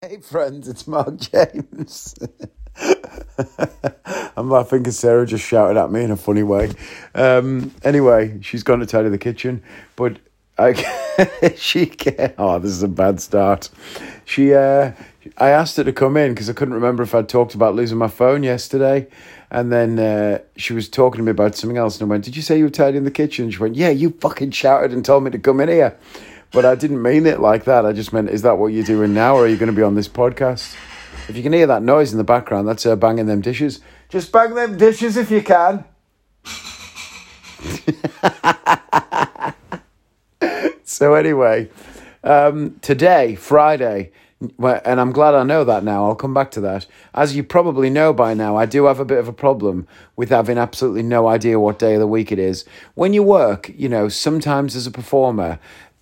Hey friends, it's Mark James. I'm laughing because Sarah just shouted at me in a funny way. Um, anyway, she's gone to tidy the kitchen, but I she Oh, this is a bad start. She, uh, I asked her to come in because I couldn't remember if I'd talked about losing my phone yesterday, and then uh, she was talking to me about something else, and I went, "Did you say you were tidying the kitchen?" She went, "Yeah, you fucking shouted and told me to come in here." But I didn't mean it like that. I just meant, is that what you're doing now, or are you going to be on this podcast? If you can hear that noise in the background, that's her banging them dishes. Just bang them dishes if you can. so anyway, um, today, Friday, and I'm glad I know that now. I'll come back to that. As you probably know by now, I do have a bit of a problem with having absolutely no idea what day of the week it is. When you work, you know, sometimes as a performer,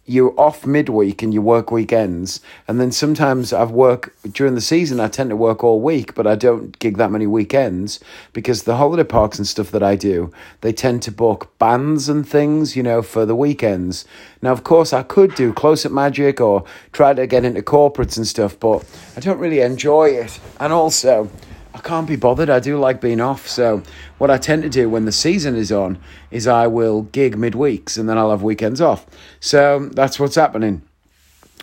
you're off midweek and you work weekends. And then sometimes I've work during the season, I tend to work all week, but I don't gig that many weekends because the holiday parks and stuff that I do, they tend to book bands and things, you know, for the weekends. Now, of course, I could do Close Up Magic or try to get into corporates and stuff, but I don't really enjoy it. And also, I can't be bothered. I do like being off. So, what I tend to do when the season is on is I will gig midweeks and then I'll have weekends off. So, that's what's happening.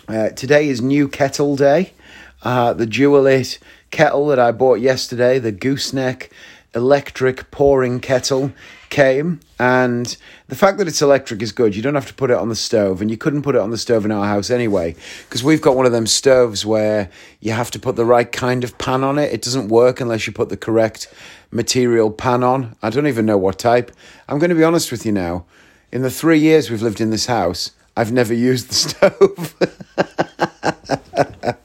Uh, today is new kettle day. Uh, the Dualit kettle that I bought yesterday, the gooseneck electric pouring kettle came and the fact that it's electric is good. You don't have to put it on the stove and you couldn't put it on the stove in our house anyway because we've got one of them stoves where you have to put the right kind of pan on it. It doesn't work unless you put the correct material pan on. I don't even know what type. I'm going to be honest with you now. In the three years we've lived in this house i've never used the stove.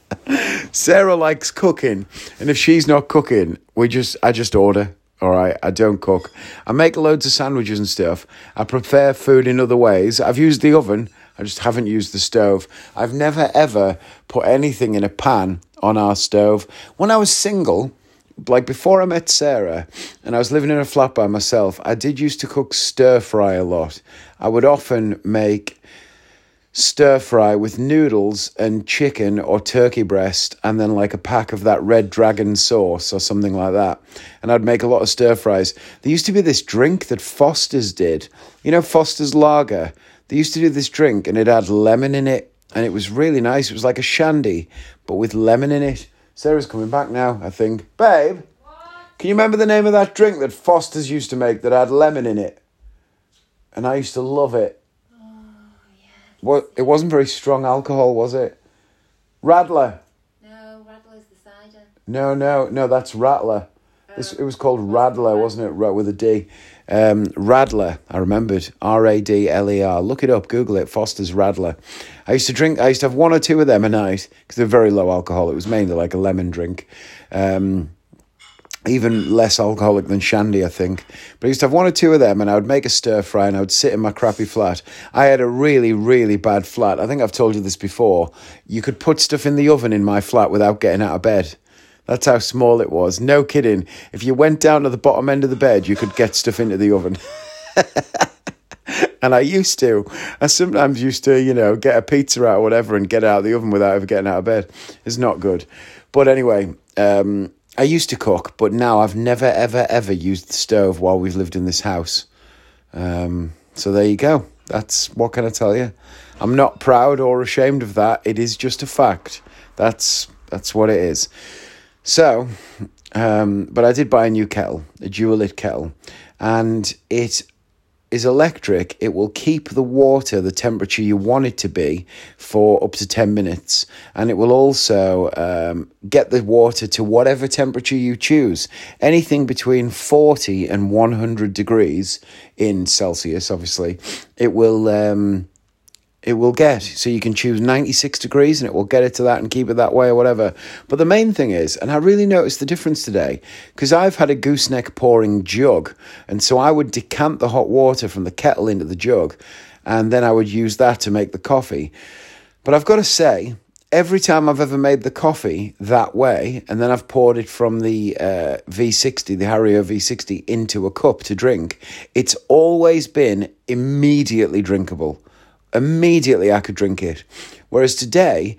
Sarah likes cooking, and if she's not cooking, we just I just order. All right, I don't cook. I make loads of sandwiches and stuff. I prepare food in other ways. I've used the oven. I just haven't used the stove. I've never ever put anything in a pan on our stove. When I was single, like before I met Sarah and I was living in a flat by myself, I did used to cook stir fry a lot. I would often make stir fry with noodles and chicken or turkey breast and then like a pack of that red dragon sauce or something like that. And i'd make a lot of stir fries. There used to be this drink that foster's did. You know foster's lager? They used to do this drink and it had lemon in it and it was really nice. It was like a shandy but with lemon in it. Sarah's coming back now i think. Babe can you remember the name of that drink that foster's used to make that had lemon in it? And i used to love it what? It wasn't very strong alcohol, was it? Radler. No, Radler's the cider. No, no, no. That's Rattler. This it was called Radler, wasn't it? Right with a D. Um, Radler. I remembered. R A D L E R. Look it up. Google it. Foster's Radler. I used to drink. I used to have one or two of them a night because they're very low alcohol. It was mainly like a lemon drink. Um, even less alcoholic than shandy, I think. But I used to have one or two of them, and I would make a stir fry, and I would sit in my crappy flat. I had a really, really bad flat. I think I've told you this before. You could put stuff in the oven in my flat without getting out of bed. That's how small it was. No kidding. If you went down to the bottom end of the bed, you could get stuff into the oven. and I used to. I sometimes used to, you know, get a pizza out or whatever and get out of the oven without ever getting out of bed. It's not good. But anyway, um, I used to cook, but now I've never, ever, ever used the stove while we've lived in this house. Um, so there you go. That's what can I tell you? I'm not proud or ashamed of that. It is just a fact. That's that's what it is. So, um, but I did buy a new kettle, a Dualit kettle, and it is electric, it will keep the water the temperature you want it to be for up to 10 minutes. And it will also um, get the water to whatever temperature you choose. Anything between 40 and 100 degrees in Celsius, obviously, it will. Um, it will get. So you can choose 96 degrees and it will get it to that and keep it that way or whatever. But the main thing is, and I really noticed the difference today, because I've had a gooseneck pouring jug. And so I would decant the hot water from the kettle into the jug and then I would use that to make the coffee. But I've got to say, every time I've ever made the coffee that way, and then I've poured it from the uh, V60, the Hario V60, into a cup to drink, it's always been immediately drinkable immediately I could drink it. Whereas today,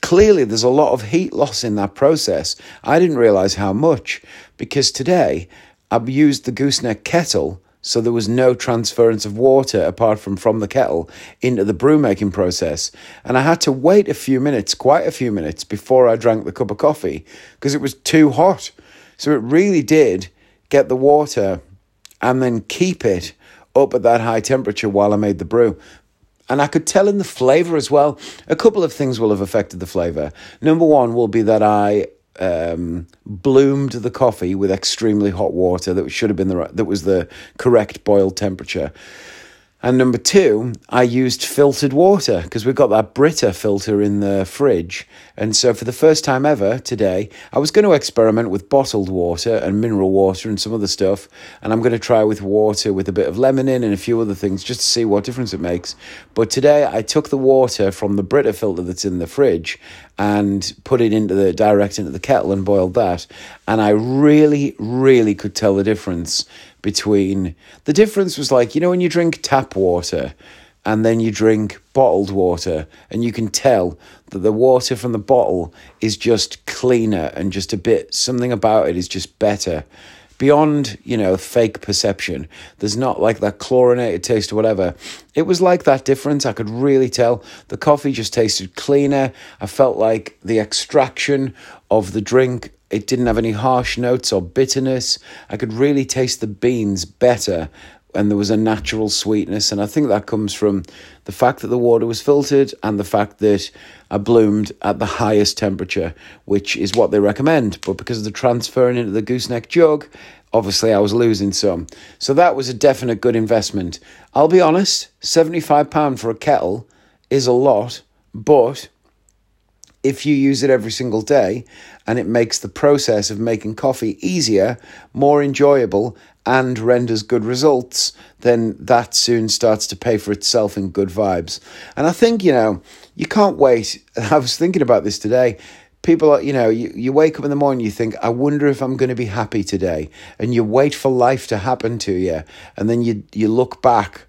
clearly there's a lot of heat loss in that process. I didn't realize how much because today I've used the gooseneck kettle so there was no transference of water apart from from the kettle into the brew making process and i had to wait a few minutes quite a few minutes before i drank the cup of coffee because it was too hot so it really did get the water and then keep it up at that high temperature while i made the brew and I could tell in the flavour as well. A couple of things will have affected the flavour. Number one will be that I um, bloomed the coffee with extremely hot water that should have been the that was the correct boil temperature. And number two, I used filtered water because we've got that Brita filter in the fridge. And so, for the first time ever today, I was going to experiment with bottled water and mineral water and some other stuff. And I'm going to try with water with a bit of lemon in and a few other things just to see what difference it makes. But today, I took the water from the Brita filter that's in the fridge and put it into the direct into the kettle and boiled that. And I really, really could tell the difference between the difference was like you know when you drink tap water and then you drink bottled water and you can tell that the water from the bottle is just cleaner and just a bit something about it is just better. Beyond you know fake perception there's not like that chlorinated taste or whatever. It was like that difference. I could really tell. The coffee just tasted cleaner. I felt like the extraction of the drink it didn't have any harsh notes or bitterness. I could really taste the beans better and there was a natural sweetness. And I think that comes from the fact that the water was filtered and the fact that I bloomed at the highest temperature, which is what they recommend. But because of the transferring into the gooseneck jug, obviously I was losing some. So that was a definite good investment. I'll be honest, £75 for a kettle is a lot, but if you use it every single day and it makes the process of making coffee easier, more enjoyable, and renders good results, then that soon starts to pay for itself in good vibes. And I think, you know, you can't wait. I was thinking about this today. People are, you know, you, you wake up in the morning, you think, I wonder if I'm going to be happy today. And you wait for life to happen to you. And then you, you look back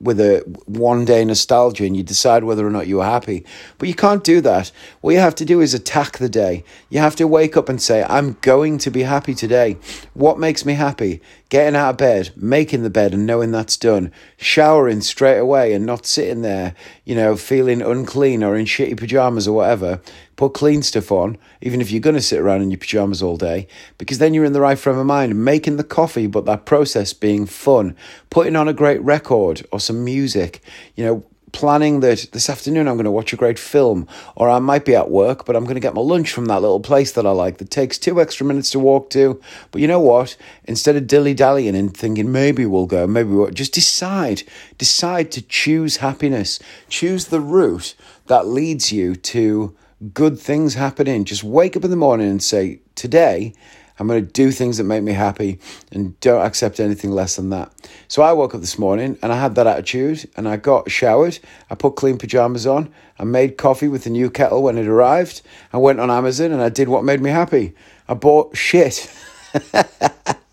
with a one day nostalgia and you decide whether or not you are happy. But you can't do that. What you have to do is attack the day. You have to wake up and say, I'm going to be happy today. What makes me happy? Getting out of bed, making the bed and knowing that's done, showering straight away and not sitting there, you know, feeling unclean or in shitty pajamas or whatever. Put clean stuff on, even if you're going to sit around in your pajamas all day, because then you're in the right frame of mind. Making the coffee, but that process being fun. Putting on a great record or some music, you know, planning that this afternoon I'm going to watch a great film, or I might be at work, but I'm going to get my lunch from that little place that I like that takes two extra minutes to walk to. But you know what? Instead of dilly dallying and thinking maybe we'll go, maybe we'll just decide, decide to choose happiness, choose the route that leads you to good things happening. Just wake up in the morning and say, today I'm going to do things that make me happy and don't accept anything less than that. So I woke up this morning and I had that attitude and I got showered. I put clean pajamas on. I made coffee with the new kettle when it arrived. I went on Amazon and I did what made me happy. I bought shit.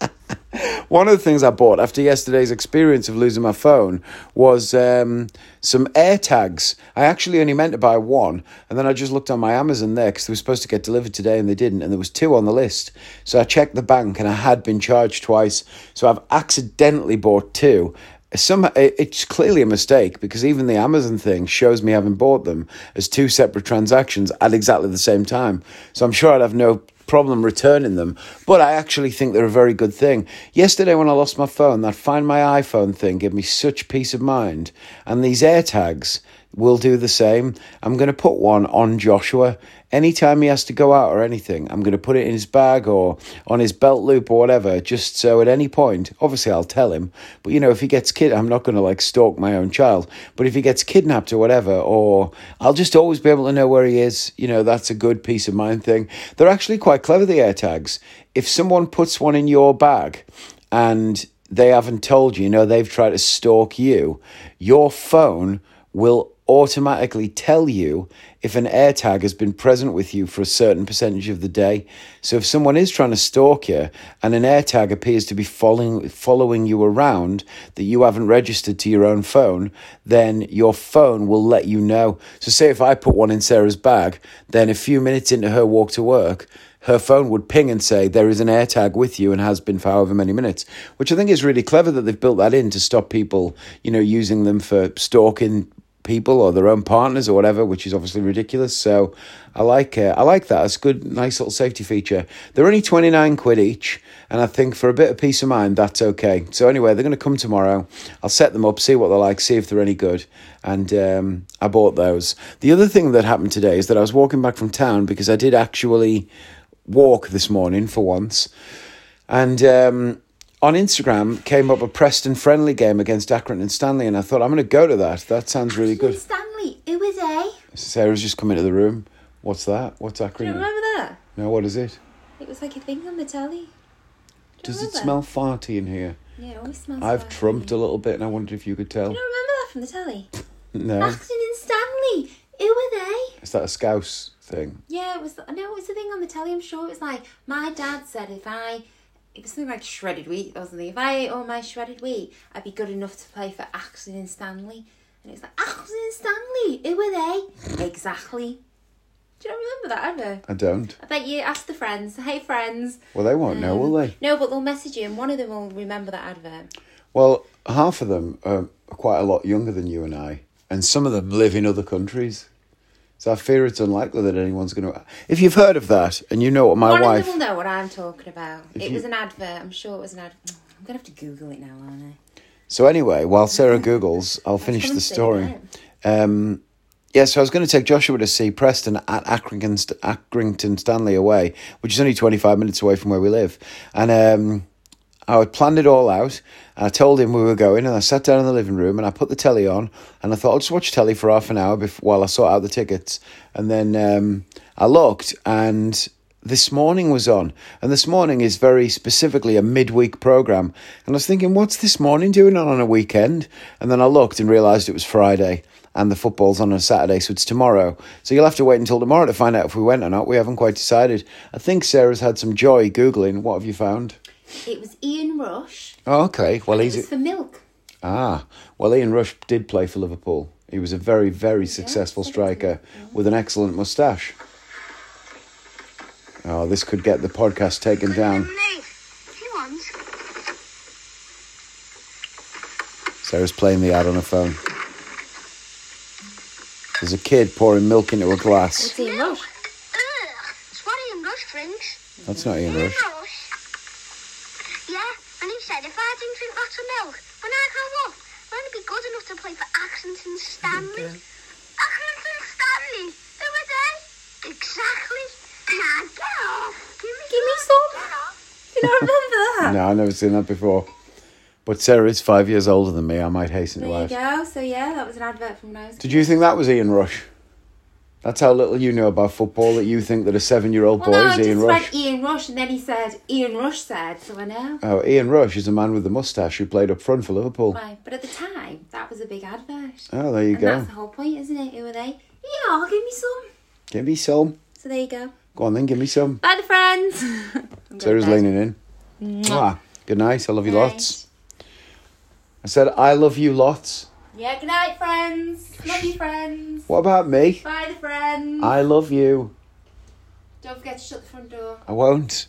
One of the things I bought after yesterday's experience of losing my phone was um, some AirTags. I actually only meant to buy one, and then I just looked on my Amazon there because they were supposed to get delivered today and they didn't, and there was two on the list. So I checked the bank and I had been charged twice. So I've accidentally bought two, some it's clearly a mistake because even the Amazon thing shows me having bought them as two separate transactions at exactly the same time. So I'm sure I'd have no problem returning them, but I actually think they're a very good thing. Yesterday, when I lost my phone, that Find My iPhone thing gave me such peace of mind, and these AirTags will do the same. I'm going to put one on Joshua. Anytime he has to go out or anything, I'm going to put it in his bag or on his belt loop or whatever, just so at any point, obviously I'll tell him, but you know, if he gets kid, I'm not going to like stalk my own child, but if he gets kidnapped or whatever, or I'll just always be able to know where he is, you know, that's a good peace of mind thing. They're actually quite clever, the AirTags. If someone puts one in your bag and they haven't told you, you know, they've tried to stalk you, your phone will automatically tell you if an AirTag has been present with you for a certain percentage of the day. So if someone is trying to stalk you and an AirTag appears to be following following you around that you haven't registered to your own phone, then your phone will let you know. So say if I put one in Sarah's bag, then a few minutes into her walk to work, her phone would ping and say there is an AirTag with you and has been for however many minutes, which I think is really clever that they've built that in to stop people, you know, using them for stalking people or their own partners or whatever, which is obviously ridiculous. So I like uh, I like that. It's a good, nice little safety feature. They're only twenty nine quid each, and I think for a bit of peace of mind, that's okay. So anyway, they're going to come tomorrow. I'll set them up, see what they're like, see if they're any good, and um, I bought those. The other thing that happened today is that I was walking back from town because I did actually walk this morning for once, and. Um, on Instagram came up a Preston friendly game against Accrington Stanley, and I thought I'm going to go to that. That sounds really good. Stanley, who was they? Sarah's just come into the room. What's that? What's Do you remember that? No, what is it? It was like a thing on the telly. Do you Does it smell farty in here? Yeah, it always smells. I've like- trumped a little bit, and I wondered if you could Do tell. you not remember that from the telly? No, Accrington Stanley, who were they? is that a scouse thing? Yeah, it was. No, it was a thing on the telly. I'm sure it was like my dad said if I. It was something like shredded wheat or something. If I ate all my shredded wheat, I'd be good enough to play for Accrington Stanley. And it's like Accrington Stanley, who were they? exactly. Do you remember that ever? I don't. I bet you ask the friends. Hey friends. Well, they won't know, will um, they? No, but they'll message you, and one of them will remember that advert. Well, half of them are quite a lot younger than you and I, and some of them live in other countries. So I fear it's unlikely that anyone's going to. If you've heard of that and you know what my one wife. of them will know what I'm talking about. it you- was an advert. I'm sure it was an advert. I'm gonna have to Google it now, aren't I? So anyway, while Sarah googles, I'll finish the story. Um, yeah, so I was going to take Joshua to see Preston at Accrington, Accrington Stanley away, which is only 25 minutes away from where we live. And um, I had planned it all out. I told him we were going, and I sat down in the living room and I put the telly on, and I thought I'll just watch telly for half an hour before, while I sort out the tickets. And then um, I looked, and this morning was on, and this morning is very specifically a midweek program. And I was thinking, what's this morning doing on on a weekend? And then I looked and realised it was Friday. And the football's on a Saturday, so it's tomorrow. So you'll have to wait until tomorrow to find out if we went or not. We haven't quite decided. I think Sarah's had some joy Googling. What have you found? It was Ian Rush. Oh, okay. Well, It he's was for milk. ah. Well, Ian Rush did play for Liverpool. He was a very, very successful so striker with an excellent moustache. Oh, this could get the podcast taken down. Lemonade. If you want. Sarah's playing the ad on her phone. There's a kid pouring milk into a glass. It's Ian Rush. Ugh. It's what Ian Rush drinks. That's not Ian Ian Rush. Rush? Yeah, and he said if I didn't drink lots of milk, when I grow up, I'm going to be good enough to play for Accrington Stanley. Accrington Stanley? Who are they? Exactly. Now get off. Give me, Give me some. Get off. You don't remember that? No, I've never seen that before. But Sarah is five years older than me. I might hasten to There you go. So yeah, that was an advert from when I was. Did you think that was Ian Rush? That's how little you know about football that you think that a seven-year-old Well, boy no, I is just Ian read Rush. Ian Rush, and then he said Ian Rush said, so I know. Oh, Ian Rush is a man with a moustache who played up front for Liverpool. Right, but at the time, that was a big advert. Oh, there you and go. that's the whole point, isn't it? Who are they? Yeah, I'll give me some. Give me some. So there you go. Go on then, give me some. Bye, the friends. Sarah's leaning in. Mwah. Good night. I love you Night. lots. I said I love you lots. Yeah, good night, friends. Love you, friends. What about me? Bye, the friends. I love you. Don't forget to shut the front door. I won't.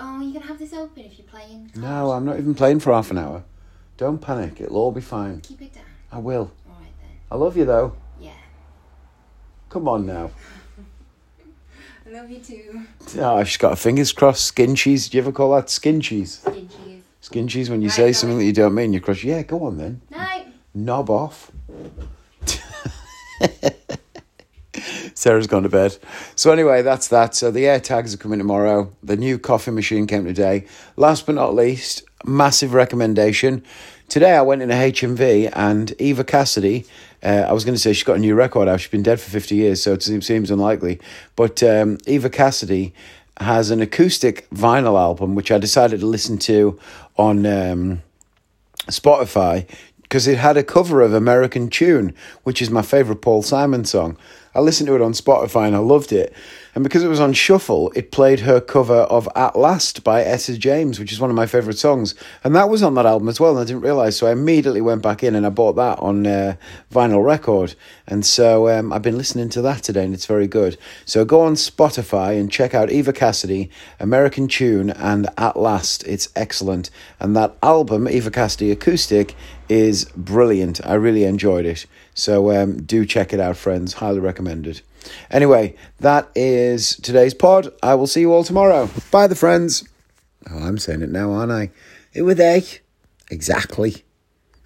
Oh, you're gonna have this open if you're playing. No, I'm not even playing for half an hour. Don't panic. It'll all be fine. Keep it down. I will. All right then. I love you though. Come on now. I love you too. Oh, she's got her fingers crossed. Skin cheese. Do you ever call that skin cheese? Skin cheese. Skin cheese when you Right, say right. something that you don't mean. You cross. Yeah, go on then. Night. Knob off. Sarah's gone to bed. So anyway, that's that. So the air tags are coming tomorrow. The new coffee machine came today. Last but not least, massive recommendation. Today I went in a HMV and Eva Cassidy. Uh, I was going to say she's got a new record out. She's been dead for fifty years, so it seems, seems unlikely. But um, Eva Cassidy has an acoustic vinyl album, which I decided to listen to on um, Spotify because it had a cover of American Tune, which is my favourite Paul Simon song. I listened to it on Spotify and I loved it. And because it was on shuffle, it played her cover of At Last by Etta James, which is one of my favourite songs. And that was on that album as well, and I didn't realise. So I immediately went back in and I bought that on uh, vinyl record. And so um, I've been listening to that today, and it's very good. So go on Spotify and check out Eva Cassidy, American Tune, and At Last. It's excellent. And that album, Eva Cassidy Acoustic, is brilliant. I really enjoyed it. So um, do check it out, friends. Highly recommended. Anyway, that is today's pod. I will see you all tomorrow. Bye, the friends. Oh, I'm saying it now, aren't I? Who were they? Exactly.